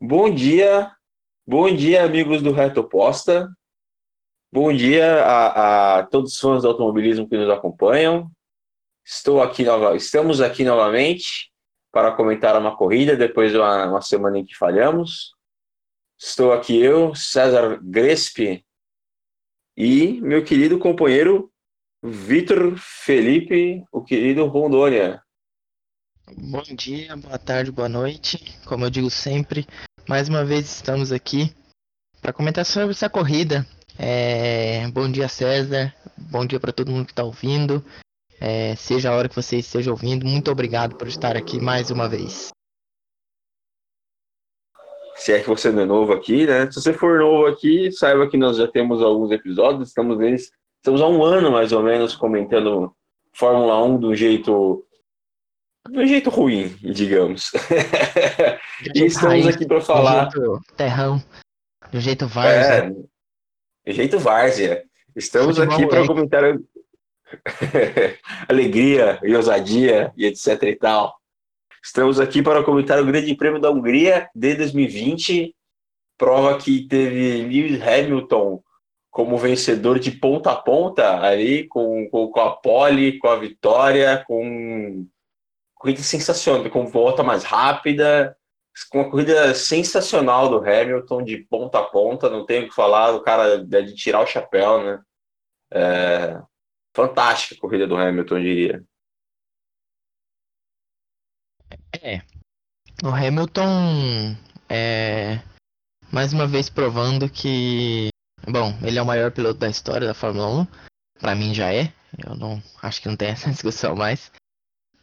Bom dia, bom dia, amigos do Reto Oposta. Bom dia a, a, todos os fãs do automobilismo que nos acompanham. Estou aqui nova, estamos aqui novamente para comentar uma corrida depois de uma, uma semana em que falhamos. Estou aqui eu, César Grespi, e meu querido companheiro Vitor Felipe, o querido Rondônia. Bom dia, boa tarde, boa noite. Como eu digo sempre, mais uma vez estamos aqui para comentar sobre essa corrida. É... Bom dia, César. Bom dia para todo mundo que está ouvindo. É... Seja a hora que você esteja ouvindo, muito obrigado por estar aqui mais uma vez. Se é que você não é novo aqui, né? Se você for novo aqui, saiba que nós já temos alguns episódios, estamos neles, estamos há um ano mais ou menos comentando Fórmula 1 do jeito do jeito ruim, digamos. e estamos aqui para falar. Do jeito terrão, do jeito várzea. É, do jeito várzea. Estamos Futebol aqui para comentar alegria e ousadia e etc e tal. Estamos aqui para comentar o Grande Prêmio da Hungria de 2020, prova que teve Lewis Hamilton como vencedor de ponta a ponta ali, com, com, com a pole, com a vitória, com corrida sensacional, com volta mais rápida, com uma corrida sensacional do Hamilton de ponta a ponta, não tenho o que falar, o cara é de tirar o chapéu, né? É, fantástica a corrida do Hamilton, eu diria. É. O Hamilton é mais uma vez provando que, bom, ele é o maior piloto da história da Fórmula 1. Para mim já é. Eu não acho que não tem essa discussão mais.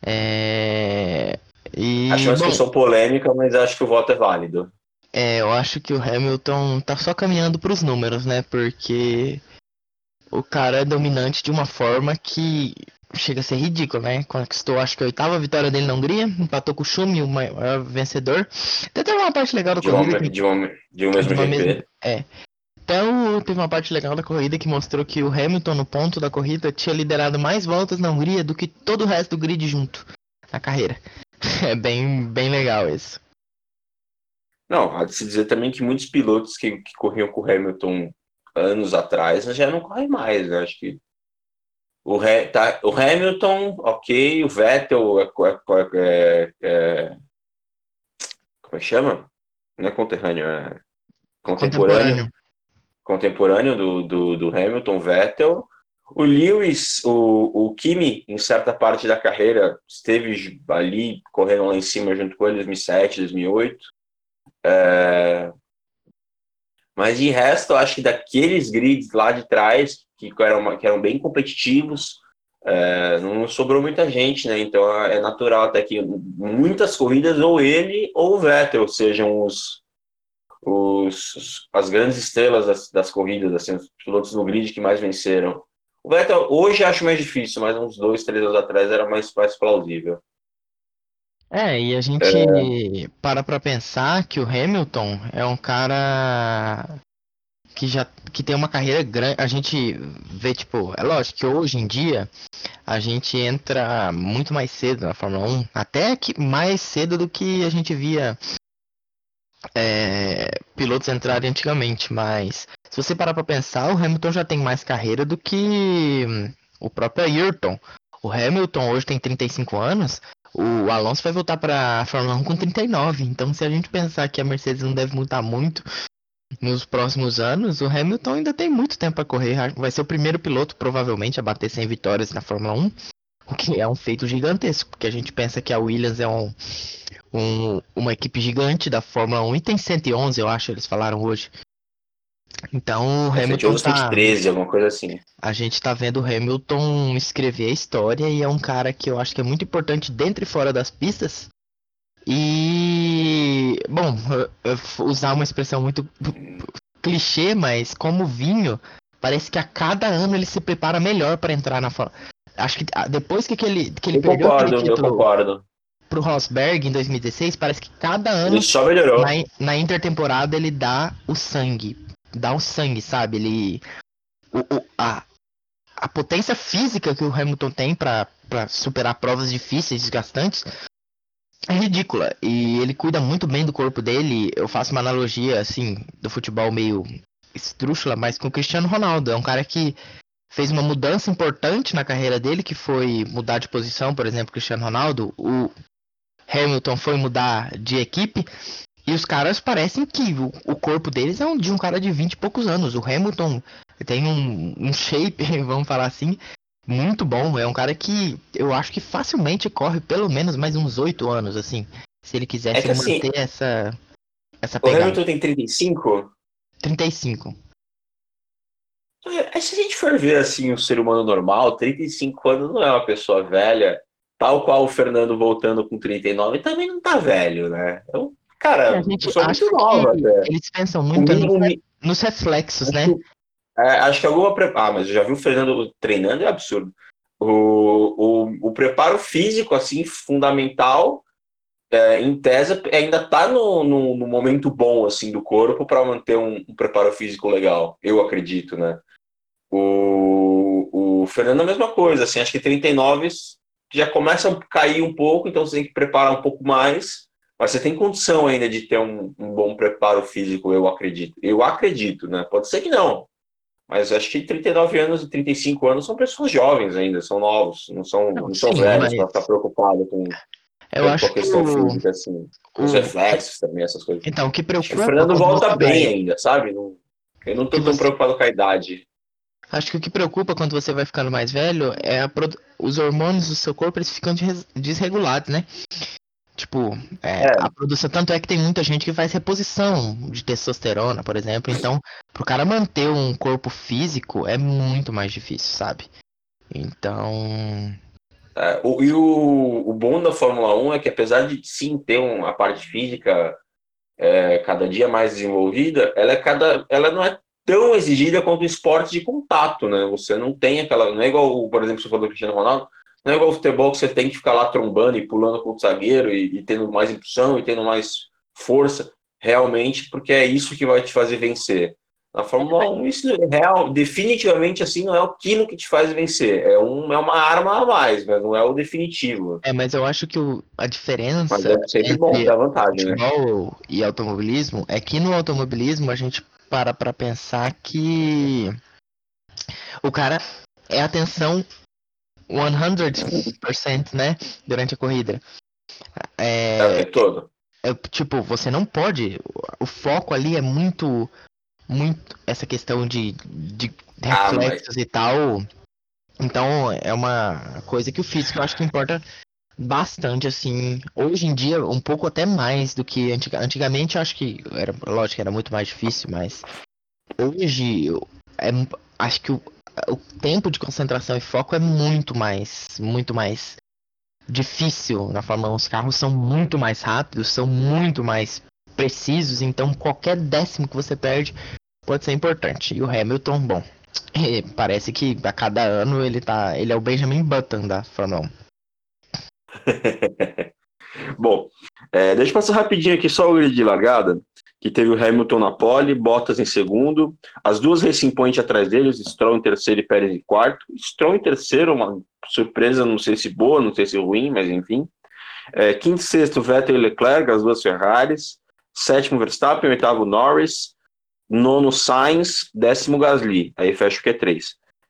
É... E, acho uma discussão bom, polêmica, mas acho que o voto é válido. É, eu acho que o Hamilton tá só caminhando para os números, né? Porque o cara é dominante de uma forma que chega a ser ridículo, né? Conquistou, acho que a oitava vitória dele na Hungria, empatou com o Schumi, o maior vencedor. Até teve uma parte legal da de corrida. Uma, que... de, uma, de um mesmo de GP. Mesma, é. Então, teve uma parte legal da corrida que mostrou que o Hamilton, no ponto da corrida, tinha liderado mais voltas na Hungria do que todo o resto do grid junto na carreira. É bem, bem legal isso. Não, há de se dizer também que muitos pilotos que, que corriam com o Hamilton anos atrás já não correm mais, né? Acho que o, tá, o Hamilton, ok, o Vettel é, é, é, é como é que chama? Não é conterrâneo, é contemporâneo. Contemporâneo, do, do, do, Hamilton, Vettel. O Lewis, o, o Kimi, em certa parte da carreira, esteve ali correndo lá em cima junto com ele, 2007, 2008. É... Mas de resto, eu acho que daqueles grids lá de trás, que eram, que eram bem competitivos, é, não sobrou muita gente, né? Então é natural até que muitas corridas, ou ele ou o Vettel sejam os, os, as grandes estrelas das, das corridas, assim, os pilotos no grid que mais venceram. O Vettel hoje acho mais difícil, mas uns dois, três anos atrás era mais, mais plausível. É, e a gente é... para pra pensar que o Hamilton é um cara que já que tem uma carreira grande. A gente vê, tipo, é lógico que hoje em dia a gente entra muito mais cedo na Fórmula 1, até que mais cedo do que a gente via é, pilotos entrarem antigamente, mas se você parar para pensar, o Hamilton já tem mais carreira do que o próprio Ayrton. O Hamilton hoje tem 35 anos, o Alonso vai voltar para a Fórmula 1 com 39. Então, se a gente pensar que a Mercedes não deve mudar muito nos próximos anos, o Hamilton ainda tem muito tempo para correr. Vai ser o primeiro piloto, provavelmente, a bater 100 vitórias na Fórmula 1. O que é um feito gigantesco, porque a gente pensa que a Williams é um, um, uma equipe gigante da Fórmula 1 e tem 111, eu acho, eles falaram hoje. Então o é, Hamilton. Tá, 13, alguma coisa assim. A gente tá vendo o Hamilton escrever a história e é um cara que eu acho que é muito importante dentro e fora das pistas. E. Bom, usar uma expressão muito clichê, mas como vinho, parece que a cada ano ele se prepara melhor para entrar na Fórmula Acho que ah, depois que, aquele, que ele eu perdeu concordo, aquele título eu concordo. pro Rosberg em 2016, parece que cada ano ele só melhorou. Na, na intertemporada ele dá o sangue. Dá o sangue, sabe? Ele. O, o, a, a potência física que o Hamilton tem para superar provas difíceis, desgastantes, é ridícula. E ele cuida muito bem do corpo dele. Eu faço uma analogia, assim, do futebol meio estrúxula, mas com o Cristiano Ronaldo. É um cara que fez uma mudança importante na carreira dele, que foi mudar de posição, por exemplo, Cristiano Ronaldo. O Hamilton foi mudar de equipe. E os caras parecem que o, o corpo deles é um, de um cara de 20 e poucos anos. O Hamilton tem um, um shape, vamos falar assim, muito bom. É um cara que eu acho que facilmente corre pelo menos mais uns 8 anos, assim. Se ele quisesse É assim, manter essa, essa O pegada. Hamilton tem 35. 35. É, se a gente for ver assim um ser humano normal, 35 anos não é uma pessoa velha, tal qual o Fernando voltando com 39 também não tá velho, né? Então, cara, a gente pessoa acha muito nova eles pensam O muito nos, nos reflexos, né? É, acho que alguma. Pre... Ah, mas eu já vi o Fernando treinando, é absurdo. O, o, o preparo físico, assim, fundamental, é, em tese, ainda tá no, no, no momento bom, assim, do corpo para manter um, um preparo físico legal, eu acredito, né? O, o Fernando é a mesma coisa, assim, acho que 39 já começa a cair um pouco, então você tem que preparar um pouco mais, mas você tem condição ainda de ter um, um bom preparo físico, eu acredito. Eu acredito, né? Pode ser que não, mas acho que 39 anos e 35 anos são pessoas jovens ainda, são novos, não são, Não, não são sim, velhos mas- para ficar preocupado com, Eu acho a que questão o, física, assim, o- os reflexos também, essas coisas. Então, o que que o preocupa. Fernando volta bem ainda, sabe? Não, eu não tô Que tão você- preocupado com a idade. Acho que o que preocupa quando você vai ficando mais velho é a os hormônios do seu corpo eles ficam des- desregulados, né? Tipo, é, É. a produção. Tanto é que tem muita gente que faz reposição de testosterona, por exemplo. Então, pro cara manter um corpo físico é muito mais difícil, sabe? Então. É, o, e o, o bom da Fórmula 1 é que, apesar de sim ter um, a parte física é, cada dia mais desenvolvida, ela, é cada, ela não é tão exigida quanto o esporte de contato, né? Você não tem aquela. Não é igual, por exemplo, você falou do Cristiano Ronaldo, não é igual o futebol que você tem que ficar lá trombando e pulando com o zagueiro e, e tendo mais impulsão e tendo mais força, realmente, porque é isso que vai te fazer vencer. Na Fórmula 1, isso é real, definitivamente assim não é aquilo que te faz vencer. É, um, é uma arma a mais, mas não é o definitivo. É, mas eu acho que o- a diferença Mas é sempre bom, dá vantagem, né? futebol e automobilismo é que no automobilismo a gente para pra pensar que o cara é atenção 100%, né? Durante a corrida. É, É o tempo todo. é, tipo, você não pode. O foco ali é muito. Muito. Essa questão de, de Ah, reflexos e tal. Então é uma coisa que o físico eu acho que importa bastante, assim. Hoje em dia, um pouco até mais do que antiga, antigamente, acho que. Era, lógico, era muito mais difícil, mas. Hoje, eu- é, acho que o, o tempo de concentração e foco é muito mais. Muito mais difícil na Fórmula 1. Os carros são muito mais rápidos, são muito mais precisos, então qualquer décimo que você perde pode ser importante. E o Hamilton, bom, parece que a cada ano ele tá. Ele é o Benjamin Button da Fórmula 1. Bom, é, deixa eu passar rapidinho aqui só o grid de largada, que teve o Hamilton na pole, Bottas em segundo, as duas Racing Point atrás deles, Stroll em terceiro e Pérez em quarto. Stroll em terceiro, uma surpresa, não sei se boa, não sei se ruim, mas enfim. É, quinto e sexto, Vettel e Leclerc, as duas Ferraris. Sétimo, Verstappen, oitavo, Norris. Nono, Sainz, décimo, Gasly. Aí fecha o Q3.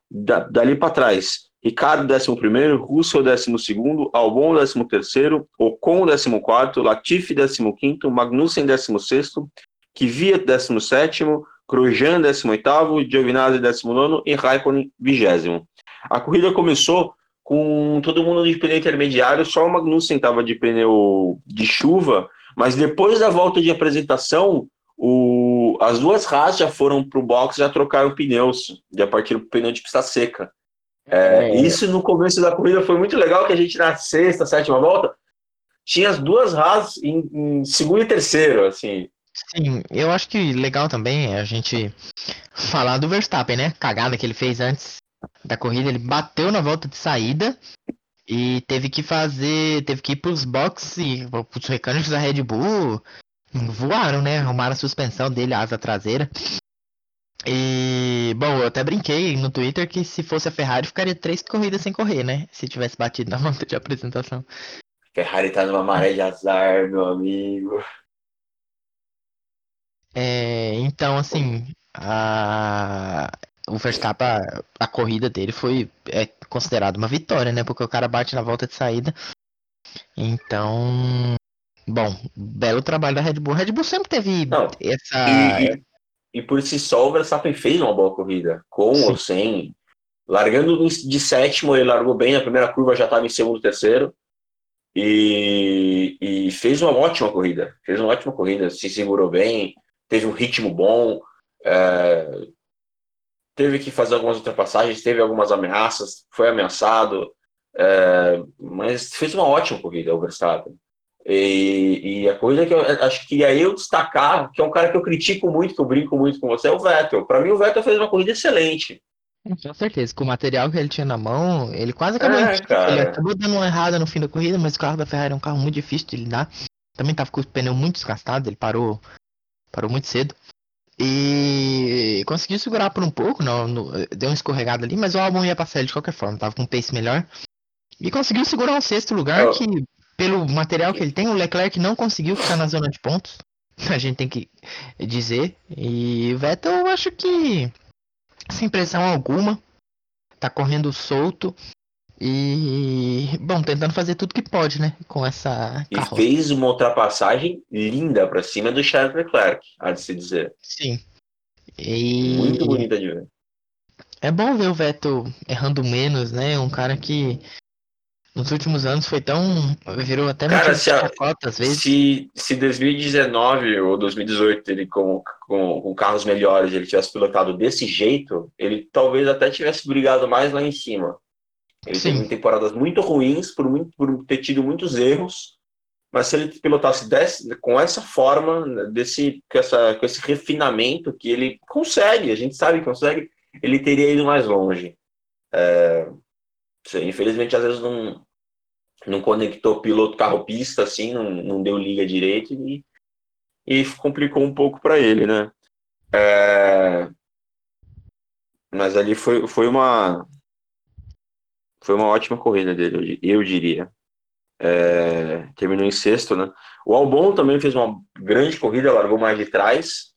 Da, dali para trás, Ricardo, décimo primeiro, Russell, décimo segundo, Albon, décimo terceiro, Ocon, décimo quarto, Latifi, décimo quinto, Magnussen, décimo sexto, Kvyat, décimo sétimo, Grosjean, décimo oitavo, Giovinazzi, décimo nono e Raikkonen, vigésimo. A corrida começou com todo mundo de pneu intermediário, só o Magnussen estava de pneu de chuva, mas depois da volta de apresentação, o, as duas Haas já foram para o box, já trocaram pneus, já partiram para pneu de pista seca. É, É. Isso no começo da corrida foi muito legal, que a gente na sexta, sétima volta, tinha as duas Haas em, em segundo e terceiro, assim. Sim, eu acho que legal também é a gente falar do Verstappen, né? Cagada que ele fez antes da corrida, ele bateu na volta de saída e teve que fazer, teve que ir pros boxes e os mecânicos da Red Bull voaram, né? Arrumaram a suspensão dele, a asa traseira. E, bom, eu até brinquei no Twitter que se fosse a Ferrari ficaria três corridas sem correr, né? Se tivesse batido na volta de apresentação. Ferrari tá numa maré de azar, meu amigo. É, então, assim, a, o Verstappen, a, a corrida dele foi é considerada uma vitória, né? Porque o cara bate na volta de saída. Então, bom, belo trabalho da Red Bull. A Red Bull sempre teve Não, essa. E, e, e por si só, o Verstappen fez uma boa corrida, com Sim. ou sem. Largando de sétimo, ele largou bem, na primeira curva já estava em segundo, terceiro. E, e fez uma ótima corrida. Fez uma ótima corrida, se segurou bem, teve um ritmo bom. é, teve que fazer algumas ultrapassagens, teve algumas ameaças, foi ameaçado, é, mas fez uma ótima corrida o Verstappen. E, e a coisa que eu acho que ia eu destacar, que é um cara que eu critico muito, que eu brinco muito com você, é o Vettel. Para mim, o Vettel fez uma corrida excelente. Com certeza, com o material que ele tinha na mão, ele quase acabou, É, ele acabou dando uma errada no fim da corrida, mas o carro da Ferrari é um carro muito difícil de lidar. Também tava com o pneu muito desgastado, ele parou, parou muito cedo. E conseguiu segurar por um pouco, não, deu uma escorregada ali, mas o álbum ia passar ele de qualquer forma, tava com um pace melhor. E conseguiu segurar o sexto lugar, Eu- que pelo material que ele tem, o Leclerc não conseguiu ficar na zona de pontos. A gente tem que dizer. E o Vettel, eu acho que sem pressão alguma, tá correndo solto e bom, tentando fazer tudo que pode, né, com essa E carroça. fez uma ultrapassagem linda para cima do Charles Leclerc, há de se dizer. Sim. E Muito bonita de ver. é bom ver o Vettel errando menos, né? Um cara que nos últimos anos foi tão virou até Cara, se a- chacota às vezes. Se, se 2019 ou 2018 ele com, com, com carros melhores ele tivesse pilotado desse jeito, ele talvez até tivesse brigado mais lá em cima. Ele Sim. teve temporadas muito ruins por, muito, por ter tido muitos erros, mas se ele pilotasse desse, com essa forma, desse, com, essa, com esse refinamento que ele consegue, a gente sabe que consegue, ele teria ido mais longe. É, infelizmente, às vezes não, não conectou piloto carro-pista, assim, não, não deu liga direito e, e complicou um pouco para ele, né? É, mas ali foi, foi uma foi uma ótima corrida dele, eu di- eu diria. É, terminou em sexto, né? O Albon também fez uma grande corrida, largou mais de trás,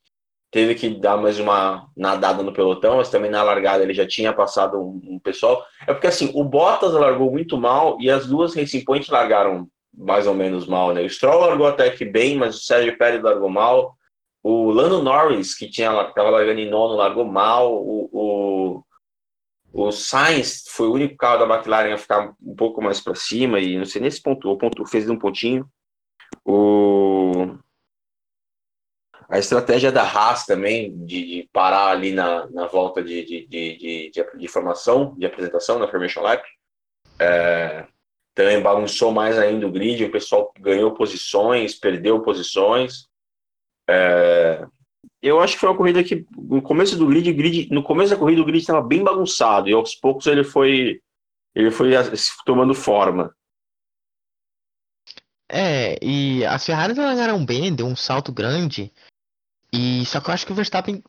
teve que dar mais uma nadada no pelotão, mas também na largada ele já tinha passado um, um pessoal. É porque assim, o Bottas largou muito mal e as duas Racing Point largaram mais ou menos mal, né? O Stroll largou até que bem, mas o Sérgio Pérez largou mal. O Lando Norris, que tinha estava largando em nono, largou mal. O, o, o Sainz foi o único carro da McLaren a ficar um pouco mais para cima e não sei nesse ponto, o ponto fez um pontinho. O a estratégia da Haas também, de, de parar ali na, na volta de, de, de, de, de, formação, de apresentação, na Formation Lap, é, também bagunçou mais ainda o grid, o pessoal ganhou posições, perdeu posições. É, eu acho que foi uma corrida que, no começo do grid, grid no começo da corrida, o grid estava bem bagunçado, e aos poucos ele foi, ele foi tomando forma. É, e as Ferraris largaram bem, deu um salto grande. E só que eu acho que o Verstappen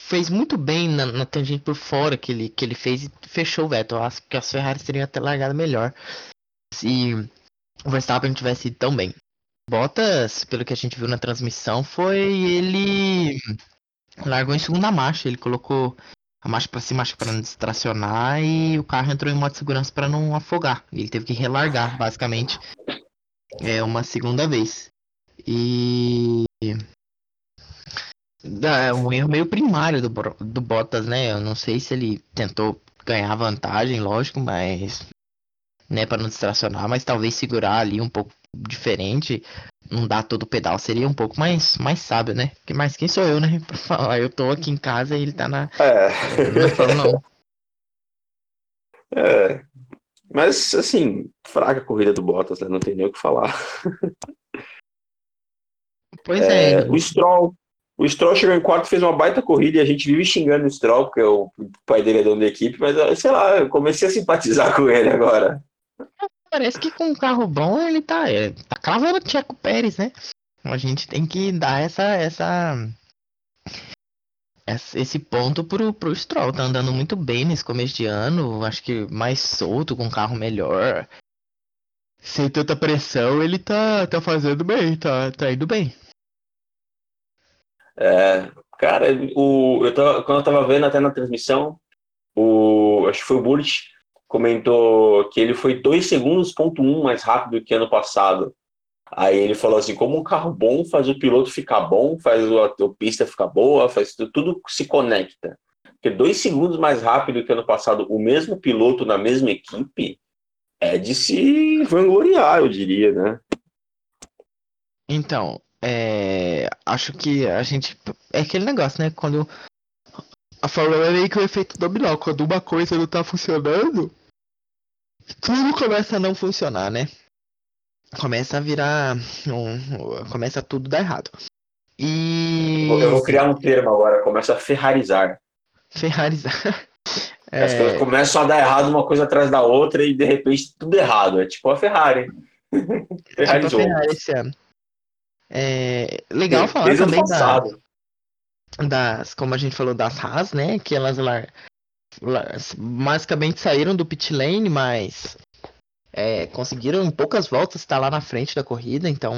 fez muito bem na, na tangente por fora que ele, que ele fez e fechou o Vettel. Eu acho que as Ferraris teriam até largado melhor se o Verstappen tivesse ido tão bem. Bottas, pelo que a gente viu na transmissão, foi ele largou em segunda marcha, ele colocou a marcha para cima, acho que para não distracionar e o carro entrou em modo de segurança para não afogar. Ele teve que relargar, basicamente, é uma segunda vez. E é um erro meio primário do, do Bottas, né? Eu não sei se ele tentou ganhar vantagem, lógico, mas né, para não distracionar, mas talvez segurar ali um pouco diferente, não dar todo o pedal seria um pouco mais mais sábio, né? Porque mais quem sou eu, né, para falar, eu tô aqui em casa e ele tá na, É. na Fórmula 1. É, mas assim, fraca a corrida do Bottas, né? Não tem nem o que falar. Pois é, É, o Stroll, o Stroll chegou em quarto, fez uma baita corrida e a gente vive xingando o Stroll, porque o pai dele é dono da equipe, mas sei lá, eu comecei a simpatizar com ele agora. parece que com um carro bom ele tá, é, tá cravando o Checo Pérez, né? A gente tem que dar essa essa- esse ponto pro, pro Stroll, tá andando muito bem nesse começo de ano, acho que mais solto, com um carro melhor. sem tanta pressão, ele tá, tá fazendo bem, tá, tá indo bem. É, cara, o, eu tava, quando eu tava vendo até na transmissão, o, acho que foi o Bullet, comentou que ele foi 2 segundos, ponto 1 mais rápido que ano passado. Aí ele falou assim, como um carro bom faz o piloto ficar bom, faz a, a pista ficar boa, faz tudo, tudo se conecta. Porque dois segundos mais rápido que ano passado, o mesmo piloto na mesma equipe, é de se vangloriar, eu diria, né? Então, é, acho que a gente. É aquele negócio, né? Quando. A Fórmula 1 é meio que o efeito dominó. Quando uma coisa não tá funcionando, tudo começa a não funcionar, né? Começa a virar. Um, começa tudo dar errado. E. Eu vou criar um termo agora, começa a ferrarizar. Ferrarizar. É... As coisas começam a dar errado uma coisa atrás da outra e de repente tudo errado. É tipo a Ferrari. Ferrari tipo a Ferrari esse ano. É legal é, falar também da, das, como a gente falou das Haas, né? Que elas lá, basicamente saíram do pit lane, mas é, conseguiram em poucas voltas estar lá na frente da corrida. Então,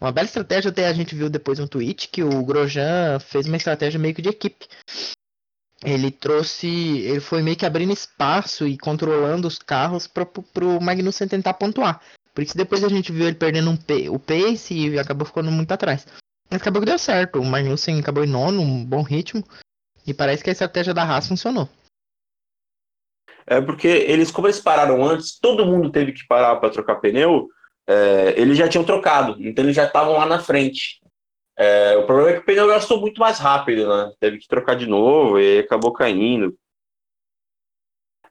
uma bela estratégia. Até a gente viu depois um tweet que o Grosjean fez uma estratégia meio que de equipe ele trouxe, ele foi meio que abrindo espaço e controlando os carros para o Magnussen tentar pontuar. Por isso depois a gente viu ele perdendo um o pace e acabou ficando muito atrás. Mas acabou que deu certo. O Magnussen acabou em nono, um bom ritmo. E parece que a estratégia da Haas funcionou. É porque eles, como eles pararam antes, todo mundo teve que parar para trocar pneu. É, eles já tinham trocado, então eles já estavam lá na frente. É, o problema é que o pneu gastou muito mais rápido, né? Teve que trocar de novo e acabou caindo.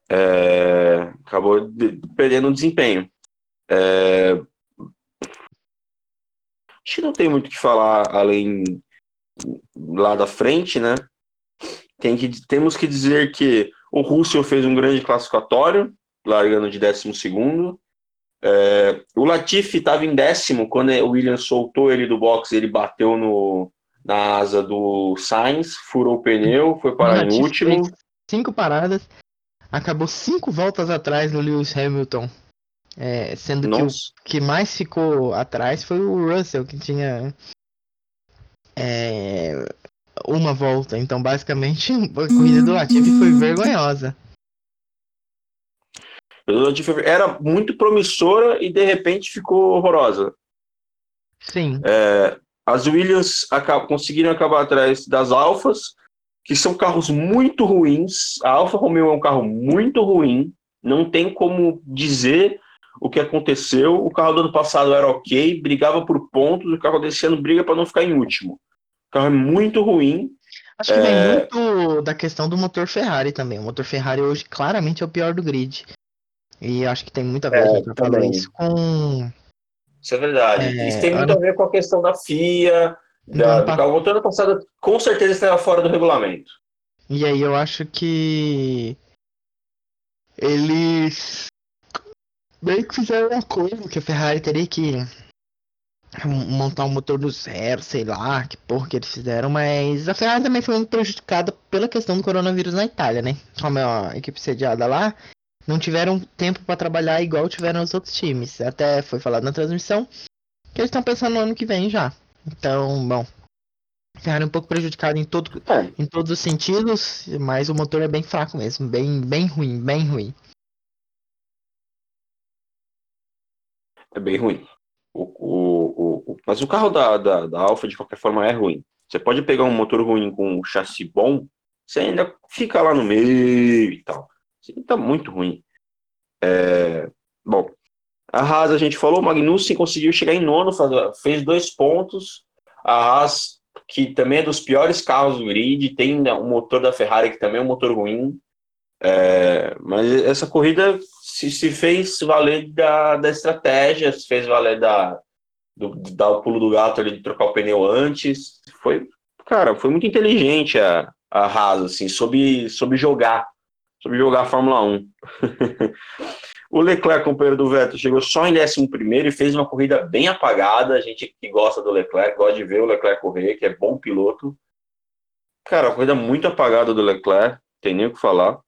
É, acabou de, perdendo o desempenho. É, acho que não tem muito o que falar além lá da frente, né? Tem que, temos que dizer que o Russell fez um grande classificatório, largando de 12 segundo. É, o Latifi estava em décimo quando o Williams soltou ele do box, ele bateu no, na asa do Sainz, furou o pneu, foi parar em último. Cinco paradas, acabou cinco voltas atrás do Lewis Hamilton. É, sendo Nossa. que o que mais ficou atrás foi o Russell, que tinha é, uma volta. Então, basicamente, a corrida do Latifi foi vergonhosa era muito promissora e de repente ficou horrorosa. Sim. É, as Williams acabam, conseguiram acabar atrás das Alfas, que são carros muito ruins. A Alfa Romeo é um carro muito ruim, não tem como dizer o que aconteceu. O carro do ano passado era ok, brigava por pontos, o carro desse ano briga para não ficar em último. O carro é muito ruim. Acho que é... vem muito da questão do motor Ferrari também. O motor Ferrari hoje claramente é o pior do grid. E acho que tem muito a ver é, também. isso com. Isso é verdade. É, isso tem muito ano... a ver com a questão da FIA, da, do carro. ano passado, com certeza estava fora do regulamento. E aí eu acho que eles meio que fizeram uma coisa que a Ferrari teria que montar um motor do zero, sei lá, que porra que eles fizeram, mas a Ferrari também foi muito prejudicada pela questão do coronavírus na Itália, né? Como é uma equipe sediada lá, não tiveram tempo para trabalhar igual tiveram os outros times. Até foi falado na transmissão que eles estão pensando no ano que vem já. Então, bom. Ferrari um pouco prejudicado em, todo, é. em todos os sentidos, mas o motor é bem fraco mesmo, bem, bem ruim, bem ruim. É bem ruim. O, o, o, mas o carro da, da, da Alfa, de qualquer forma, é ruim. Você pode pegar um motor ruim com um chassi bom, você ainda fica lá no meio e tal. Tá muito ruim. É, bom, a Haas, a gente falou, o Magnussen conseguiu chegar em nono, fez dois pontos. A Haas, que também é dos piores carros do grid, tem o motor da Ferrari, que também é um motor ruim. É, mas essa corrida se, se fez valer da, da estratégia, se fez valer da, do, de dar o pulo do gato ali, de trocar o pneu antes. Foi, cara, foi muito inteligente a, a Haas, assim, soube, soube jogar sobre jogar a Fórmula 1. o Leclerc, companheiro do Vettel, chegou só em 11 e fez uma corrida bem apagada. A gente que gosta do Leclerc, gosta de ver o Leclerc correr, que é bom piloto. Cara, uma corrida muito apagada do Leclerc, tem nem o que falar.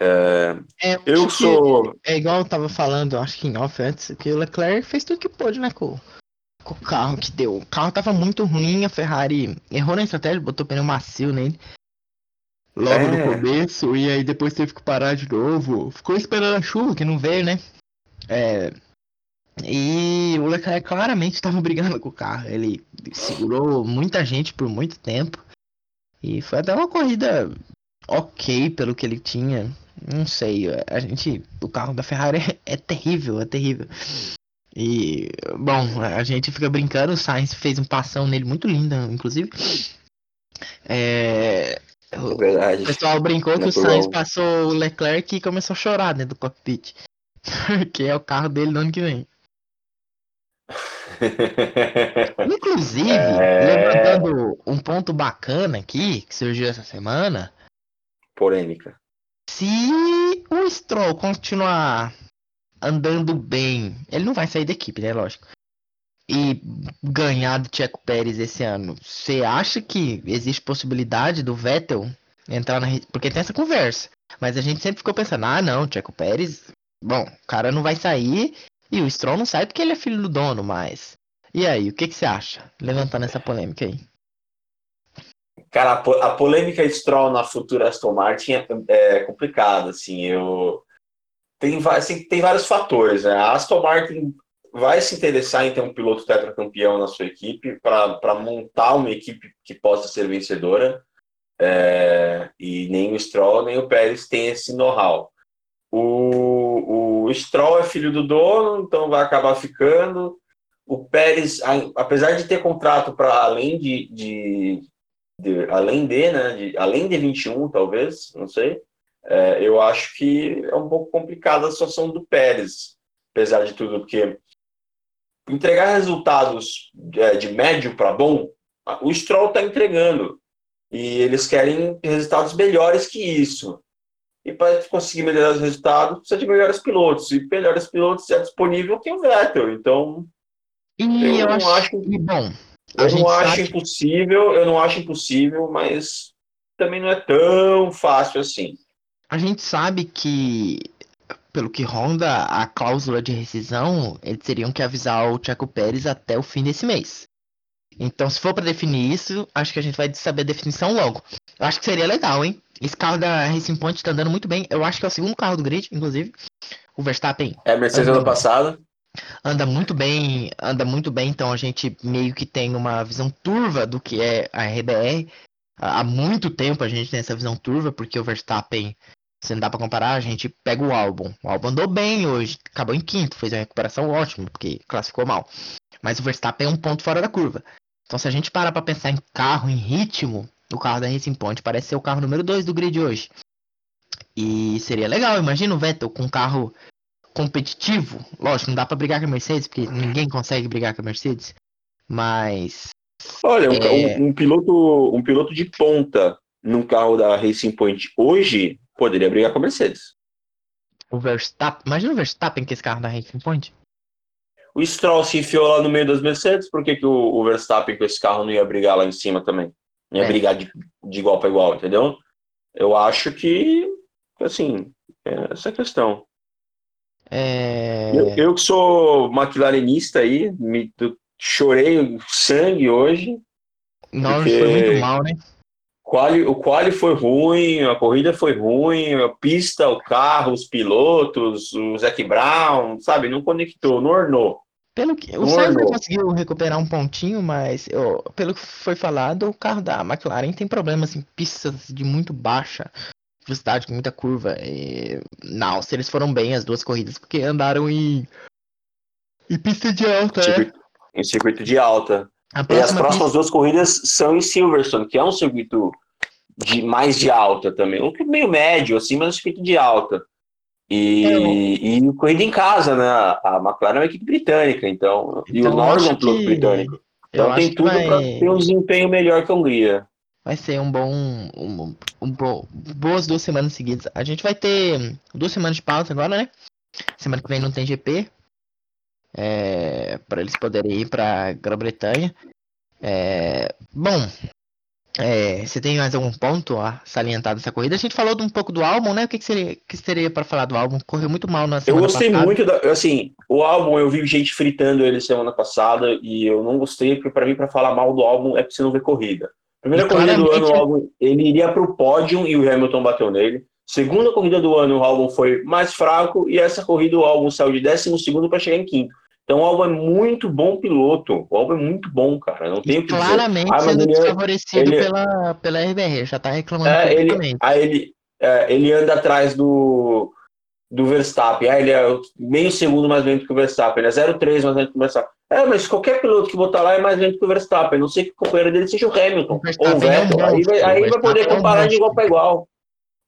É, É, eu sou. É igual eu tava falando, acho que em off antes, que o Leclerc fez tudo que pôde, né, com, com o carro que deu. O carro tava muito ruim, a Ferrari errou na estratégia, botou pneu macio nele. Logo É. no começo, e aí depois teve que parar de novo. Ficou esperando a chuva, que não veio, né? É. E o Leclerc claramente tava brigando com o carro. Ele segurou muita gente por muito tempo. E foi até uma corrida ok pelo que ele tinha. Não sei, a gente. O carro da Ferrari é, é terrível, é terrível. E, bom, a gente fica brincando, o Sainz fez um passão nele muito lindo, inclusive. É, É o verdade. pessoal brincou que o. Sainz passou o Leclerc e começou a chorar dentro do cockpit. Porque é o carro dele no ano que vem. Inclusive, É. levantando um ponto bacana aqui, que surgiu essa semana, Polêmica. se o Stroll continuar andando bem, ele não vai sair da equipe, né? Lógico. E ganhar do Checo Pérez esse ano, você acha que existe possibilidade do Vettel entrar na. Porque tem essa conversa. Mas a gente sempre ficou pensando, ah não, Checo Pérez. Bom, o cara não vai sair e o Stroll não sai porque ele é filho do dono, mas. E aí, o que, que você acha? Levantando essa polêmica aí. Cara, a, po- a polêmica Stroll na futura Aston Martin é, é complicada, assim, eu... Tem, assim, tem vários fatores, né? A Aston Martin vai se interessar em ter um piloto tetracampeão na sua equipe para montar uma equipe que possa ser vencedora, é, e nem o Stroll nem o Pérez têm esse know-how. O, o Stroll é filho do dono, então vai acabar ficando. O Pérez, apesar de ter contrato para além de, de, de- além de, né, de, além de 21, talvez, não sei, é, eu acho que é um pouco complicada a situação do Pérez, apesar de tudo, porque entregar resultados é, de médio para bom, o Stroll está entregando. E eles querem resultados melhores que isso. E para conseguir melhorar os resultados, precisa de melhores pilotos. E melhores pilotos é disponível que o Vettel. Então, E Eu eu, acho. acho- E bom, eu não acho sabe- impossível, eu não acho impossível, mas também não é tão fácil assim. A gente sabe que, pelo que ronda a cláusula de rescisão, eles teriam que avisar o Checo Pérez até o fim desse mês. Então, se for pra definir isso, acho que a gente vai saber a definição logo. Eu acho que seria legal, hein? Esse carro da Racing Point tá andando muito bem. Eu acho que é o segundo carro do grid, inclusive. O Verstappen É, Mercedes Uhum. ano passado. Anda muito bem, anda muito bem, então a gente meio que tem uma visão turva do que é a RBR. Há muito tempo a gente tem essa visão turva, porque o Verstappen, se não dá pra comparar, a gente pega o álbum. O álbum andou bem hoje, acabou em quinto, fez uma recuperação ótima, porque classificou mal. Mas o Verstappen é um ponto fora da curva. Então se a gente parar pra pensar em carro, em ritmo, o carro da Racing Point parece ser o carro número 2 do grid hoje. E seria legal, imagina o Vettel com um carro competitivo. Lógico, não dá pra brigar com a Mercedes, porque ninguém consegue brigar com a Mercedes. Mas Olha, um, É. um- um piloto, um piloto de ponta num carro da Racing Point hoje poderia brigar com a Mercedes. o Verstappen. Imagina o Verstappen com esse carro da Racing Point. O Stroll se enfiou lá no meio das Mercedes, por que, que o, o Verstappen com esse carro não ia brigar lá em cima também? Não ia É. brigar de, de igual para igual, entendeu? Eu acho que, assim, é essa a questão. É. Eu, eu que sou maquilarenista aí, me, chorei sangue hoje. Norris porque- foi muito mal, né? Quali, o quali foi ruim, a corrida foi ruim, a pista, o carro, os pilotos, o Zac Brown, sabe? Não conectou, não ornou. Pelo que, o Não Sainz ornou. conseguiu recuperar um pontinho, mas eu- pelo que foi falado, o carro da McLaren tem problemas em pistas de muito baixa velocidade, com muita curva. E, não, se eles foram bem as duas corridas, porque andaram em, em pista de alta, né? Em circuito de alta. A E as próxima próximas pista, duas corridas são em Silverstone, que é um circuito de mais de alta também. Um meio médio, assim, mas um circuito de alta. E, É, e corrida em casa, né? A McLaren é uma equipe britânica, então. e Então, o eu Norris é um piloto britânico. Então tem tudo vai... para ter um desempenho melhor que a Hungria. Vai ser um bom. Um, um bo- boas duas semanas seguidas. A gente vai ter duas semanas de pausa agora, né? Semana que vem não tem GP. É, para eles poderem ir pra Grã-Bretanha. É, bom, é, você tem mais algum ponto a salientar dessa corrida? A gente falou um pouco do álbum, né? O que, que seria que seria para falar do álbum? Correu muito mal na semana Eu gostei passada. muito da, assim, o álbum eu vi gente fritando ele semana passada e eu não gostei porque para mim para falar mal do álbum é preciso ver corrida. Primeira corrida do ano, álbum ele iria para o pódio e o Hamilton bateu nele. Segunda corrida do ano, o álbum foi mais fraco e essa corrida o álbum saiu de 12 segundo para chegar em quinto. Então o álbum é muito bom piloto. O álbum é muito bom, cara. Não tem o que dizer. claramente Ah, sendo ele é- desfavorecido ele- pela, pela RBR, já tá reclamando É, ele, aí ele, é, ele anda atrás do, do Verstappen. Ah, ele é meio segundo mais lento que o Verstappen. Ele é 0,3 mais lento que o Verstappen. É, mas qualquer piloto que botar lá é mais lento que o Verstappen. Não sei que o companheiro dele seja o Hamilton O ou o é um Vettel. aí vai, aí vai poder é um comparar de igual para igual.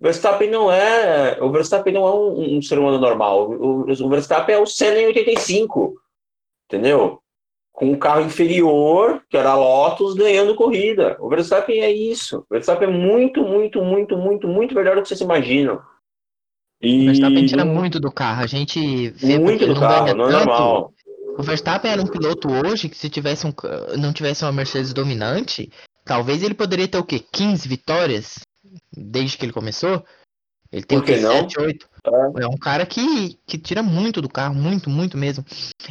O Verstappen não é. O Verstappen não é um, um ser humano normal. O, o Verstappen é o Senna em 85. Entendeu? Com um carro inferior, que era a Lotus, ganhando corrida. O Verstappen é isso. O Verstappen é muito, muito, muito, muito, muito melhor do que vocês imaginam. E O Verstappen tira muito do carro. A gente vê muito do carro, não é tanto. normal. O Verstappen era um piloto hoje que se tivesse um, não tivesse uma Mercedes dominante, talvez ele poderia ter o quê? 15 vitórias desde que ele começou? Ele tem Por o quê? que não? 7, 8? É um cara que, que tira muito do carro, muito, muito mesmo.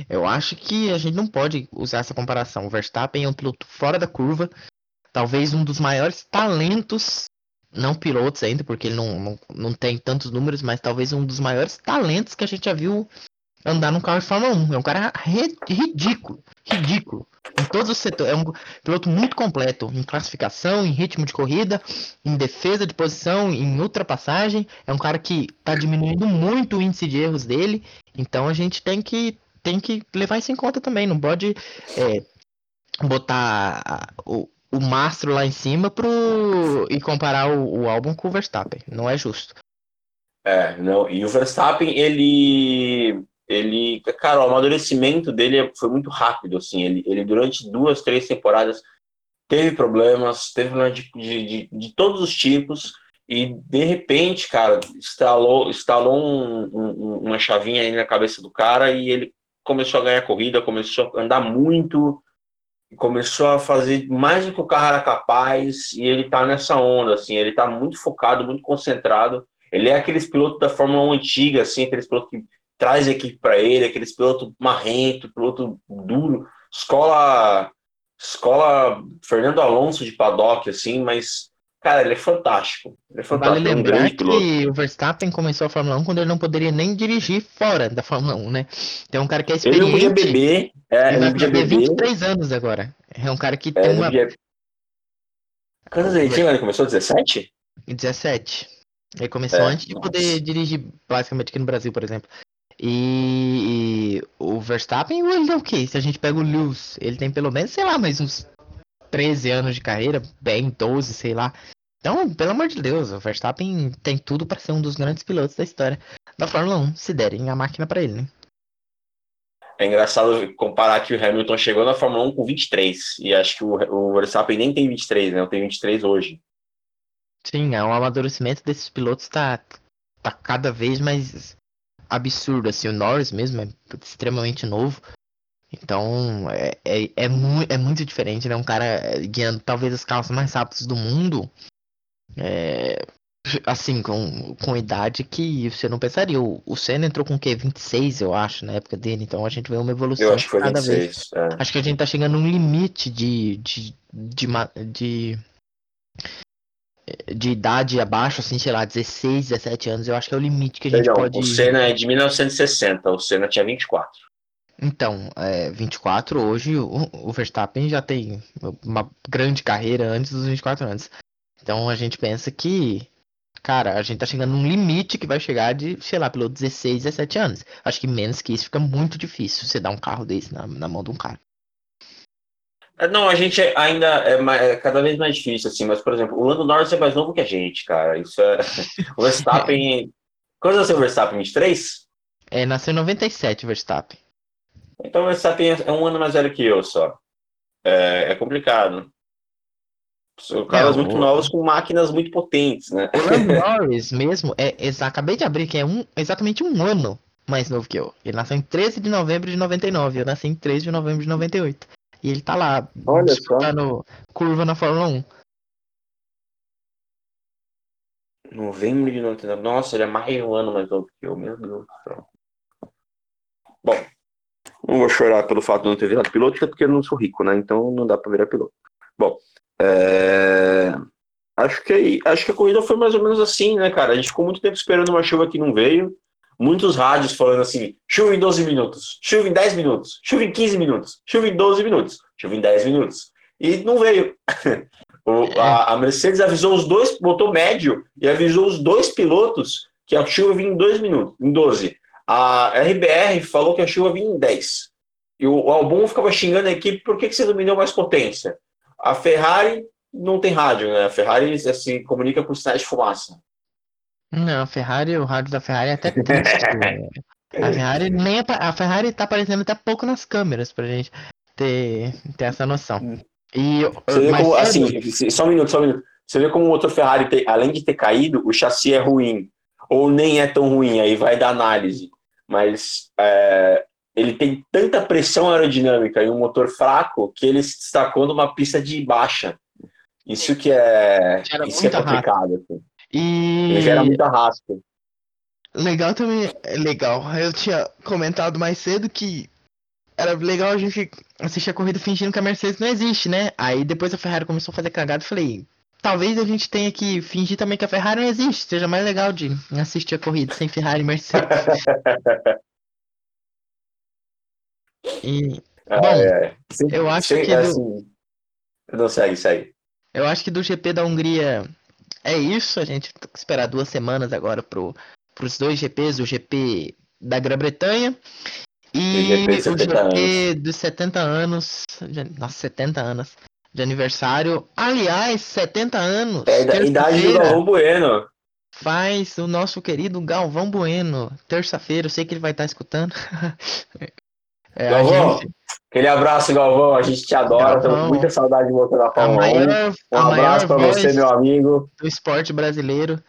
Eu acho que a gente não pode usar essa comparação. O Verstappen é um piloto fora da curva, talvez um dos maiores talentos, não pilotos ainda, porque ele não, não, não tem tantos números, mas talvez um dos maiores talentos que a gente já viu andar num carro de Fórmula 1. É um cara ri- ridículo, ridículo. Em todos os setores. É um piloto muito completo em classificação, em ritmo de corrida, em defesa de posição, em ultrapassagem. É um cara que tá diminuindo muito o índice de erros dele. Então a gente tem que, tem que levar isso em conta também. Não pode é, botar o, o mastro lá em cima pro, e comparar o, o álbum com o Verstappen. Não é justo. É, não. E o Verstappen, ele. Ele. Cara, o amadurecimento dele foi muito rápido, assim. Ele, ele durante duas, três temporadas teve problemas, teve problemas de, de, de, todos os tipos. E de repente, cara, instalou, instalou um- um- uma chavinha aí na cabeça do cara e ele começou a ganhar corrida, começou a andar muito, começou a fazer mais do que o carro era capaz, e ele tá nessa onda, assim, ele tá muito focado, muito concentrado. Ele é aqueles pilotos da Fórmula 1 antiga, assim, aqueles pilotos que traz a equipe para ele, aqueles piloto marrento, piloto duro, escola escola Fernando Alonso de paddock, assim, mas cara, ele é fantástico. Ele é fantástico, Vale é um lembrar grande piloto. que o Verstappen começou a Fórmula 1 quando ele não poderia nem dirigir fora da Fórmula 1, né? Então é um cara que é Ele experiente. não podia beber, é, Ele ele não podia beber. 23 anos agora. É um cara que É, tem ele uma podia... Quantos ele tinha? Ele começou 17? 17. Ele começou É, antes de nossa. poder dirigir, basicamente aqui no Brasil, por exemplo. E, e o Verstappen, ele é o quê? Se a gente pega o Lewis, ele tem pelo menos, sei lá, mais uns 13 anos de carreira, bem 12, sei lá. Então, pelo amor de Deus, o Verstappen tem tudo para ser um dos grandes pilotos da história da Fórmula 1, se derem a máquina para ele, né? É engraçado comparar que o Hamilton chegou na Fórmula 1 com 23, e acho que o, o Verstappen nem tem 23, né? Eu tenho 23 hoje. Sim, é, o amadurecimento desses pilotos tá, tá cada vez mais absurdo, assim, o Norris mesmo é extremamente novo, então é, é, é, mu é muito diferente, né, um cara é, guiando talvez os carros mais rápidos do mundo, é, assim, com, com idade que você não pensaria, o, o Senna entrou com o quê, 26 eu acho, na época dele, então a gente vê uma evolução Eu acho que foi cada vez. 26. é. Acho que a gente tá chegando num limite de. de. de. de, de idade abaixo, assim, sei lá, 16, 17 anos. Eu acho que é o limite que a gente Perdão, pode. o Senna é de 1960, o Senna tinha 24. Então, é, 24 hoje, o, o Verstappen já tem uma grande carreira antes dos 24 anos. Então a gente pensa que. Cara, a gente tá chegando num limite que vai chegar de, sei lá, pelo 16, 17 anos. Acho que menos que isso fica muito difícil você dar um carro desse na, na mão de um cara. É, Não, a gente ainda é, mais- é cada vez mais difícil, assim, mas, por exemplo, o Lando Norris é mais novo que a gente, cara. Isso é. O Verstappen. Quantos anos é o Verstappen? 23? É, nasceu em 97 o Verstappen. Então o Verstappen é um ano mais velho que eu só. É, é complicado. São caras É, muito o- novos com máquinas muito potentes, né? O Lando Norris mesmo, é, exa- acabei de abrir que é um, exatamente um ano mais novo que eu. Ele nasceu em 13 de novembro de 99, eu nasci em 13 de novembro de 98. E ele tá lá Olha só. curva na Fórmula 1. Novembro de 99. Nossa, ele é mais um ano mais novo que eu, meu Deus do céu. Bom, não vou chorar pelo fato de não ter virado piloto, até porque eu não sou rico, né? Então não dá pra virar piloto. Bom, é... acho, que, acho que a corrida foi mais ou menos assim, né, cara? A gente ficou muito tempo esperando uma chuva que não veio. Muitos rádios falando assim: chuva em 12 minutos, chuva em 10 minutos, chuva em 15 minutos, chuva em 12 minutos, chuva em 10 minutos. E não veio. O, a, a, Mercedes avisou os dois, botou médio e avisou os dois pilotos que a chuva vinha em dois minutos, em 12. A RBR falou que a chuva vinha em 10. E o, Albon ficava xingando a equipe, por que, que você não me deu mais potência? A Ferrari não tem rádio, né? A Ferrari se comunica por sinais de fumaça. Não, a Ferrari, o rádio da Ferrari é até triste. a Ferrari nem a Ferrari tá aparecendo até pouco nas câmeras pra gente ter, ter essa noção. Hum. E, Você vê como, assim, só um minuto, só um minuto. Você vê como o motor Ferrari, além de ter caído, o chassi é ruim. Ou nem é tão ruim, aí vai da análise. Mas é, ele tem tanta pressão aerodinâmica e um motor fraco que ele se destacou numa pista de baixa. Isso que é, isso que é complicado. Assim. E... Ele gera muita raspa. Legal também, é legal. Eu tinha comentado mais cedo que era legal a gente assistir a corrida fingindo que a Mercedes não existe, né? Aí depois a Ferrari começou a fazer cagada e falei, talvez a gente tenha que fingir também que a Ferrari não existe, seja mais legal de assistir a corrida sem Ferrari e Mercedes. e, ah, bom, é. eu acho que. Do... Assim, não segue, segue. Eu acho que do GP da Hungria é isso. A gente tem que esperar duas semanas agora pro, pros dois GPs, o GP da Grã-Bretanha e o GP dos 70 anos. Nossa, 70 anos de aniversário. Aliás, 70 anos. É da idade do Galvão Bueno. Faz o nosso querido Galvão Bueno. Terça-feira, eu sei que ele vai estar escutando. é, Galvão, gente... aquele abraço, Galvão. A gente te adora. Galvão, muita saudade de você na Fórmula 1. Um abraço para você, meu amigo. Do esporte brasileiro.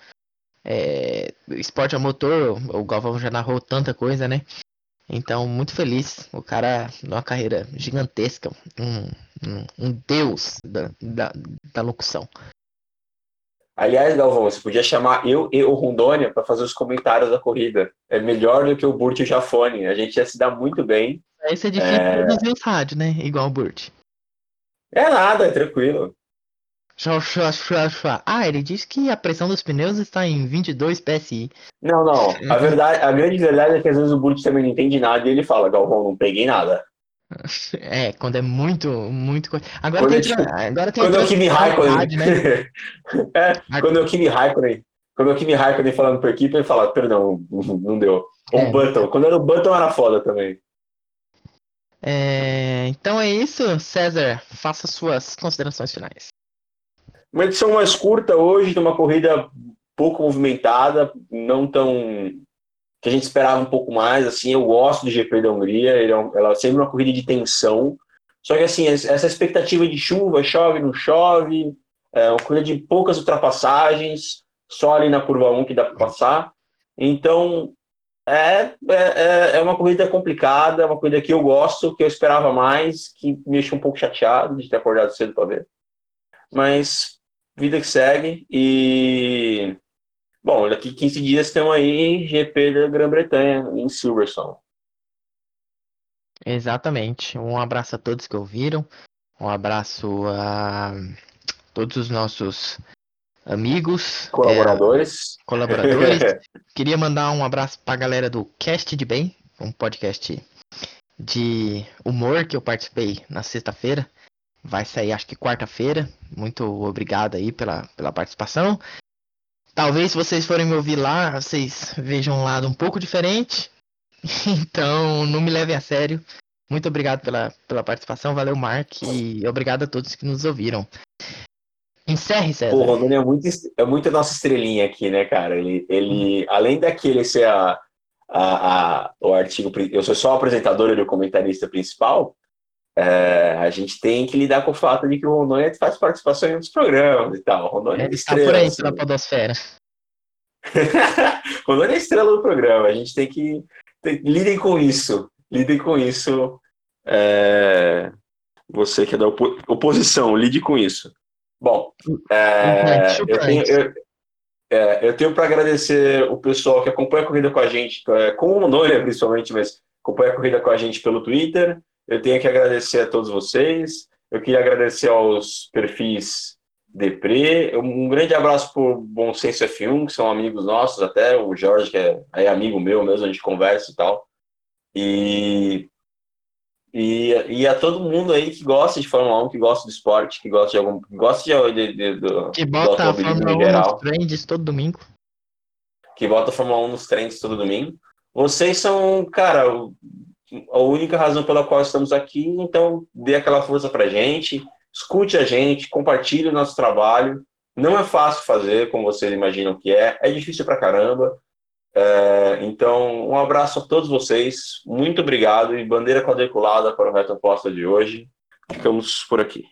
É, esporte a motor, o Galvão já narrou tanta coisa, né? Então, muito feliz. O cara, numa carreira gigantesca, um, um, um deus da, da, da, locução. Aliás, Galvão, você podia chamar eu e o Rondônia para fazer os comentários da corrida. É melhor do que o Burt e o Jafone. A gente ia se dar muito bem. Esse é difícil é... produzir os rádios, né? Igual o Burt. É nada, é tranquilo. Ah, ele diz que a pressão dos pneus está em 22 PSI. Não, não. A verdade, a grande verdade é que às vezes o Burt também não entende nada e ele fala, Galvão, não peguei nada. É, quando é muito, muito. Agora quando tem, é, tipo, agora tem quando é o Kimi Raikkonen. Né? é, quando é o Kimi Raikkonen. Quando é o Kimi Raikkonen falando por equipe, ele fala, perdão, não deu. Ou é. o Button. Quando era o Button era foda também. É, então é isso, César. Faça suas considerações finais. Uma edição mais curta hoje, de uma corrida pouco movimentada, não tão. que a gente esperava um pouco mais. Assim, eu gosto do GP da Hungria, ele é um, ela é sempre uma corrida de tensão. Só que, assim, essa expectativa de chuva, chove, não chove, é uma corrida de poucas ultrapassagens, só ali na curva 1 que dá para passar. Então, é, é, é uma corrida complicada, uma corrida que eu gosto, que eu esperava mais, que me deixa um pouco chateado de ter acordado cedo para ver. Mas vida que segue. E, bom, daqui 15 dias tem aí GP da Grã-Bretanha, em Silverstone. Exatamente. Um abraço a todos que ouviram. Um abraço a todos os nossos amigos, colaboradores. É, colaboradores. Queria mandar um abraço para a galera do Cast de Bem, um podcast de humor que eu participei na sexta-feira. Vai sair acho que quarta-feira. Muito obrigado aí pela, pela participação. Talvez se vocês forem me ouvir lá, vocês vejam um lado um pouco diferente. Então, não me levem a sério. Muito obrigado pela, pela participação. Valeu, Mark. E obrigado a todos que nos ouviram. Encerre, César. O Rondônia é muito, é muito nossa estrelinha aqui, né, cara? Ele, ele além daquele ser a, a, a, o artigo. Eu sou só o apresentador e o comentarista principal é, a gente tem que lidar com o fato de que o Rondônia faz participação em outros programas e tal. O Rondônia é, é estrela. Tá por aí assim. na podosfera. Rondônia é estrela do programa. A gente tem que... Tem, lidem com isso. Lidem com isso. É, você que é da opo oposição, lide com isso. Bom, é, eu, tenho, eu, É, eu tenho para agradecer o pessoal que acompanha a corrida com a gente, é, com o Noia principalmente, mas acompanha a corrida com a gente pelo Twitter. Eu tenho que agradecer a todos vocês. Eu queria agradecer aos perfis Depre. Um grande abraço para o Bom Senso F1, que são amigos nossos, até o Jorge, que é, é amigo meu mesmo, a gente conversa e tal. E, e, e a todo mundo aí que gosta de Fórmula 1, que gosta do esporte, que gosta de algum. Que gosta de, de, de, do, que bota a Fórmula 1 geral, nos trends todo domingo. Que bota a Fórmula 1 nos trends todo domingo. Vocês são, cara, a única razão pela qual estamos aqui, então dê aquela força pra gente, escute a gente, compartilhe o nosso trabalho. Não é fácil fazer, como vocês imaginam que é, é difícil pra caramba. É, então, um abraço a todos vocês, muito obrigado e bandeira quadriculada para o Reto Aposta de hoje. Ficamos por aqui.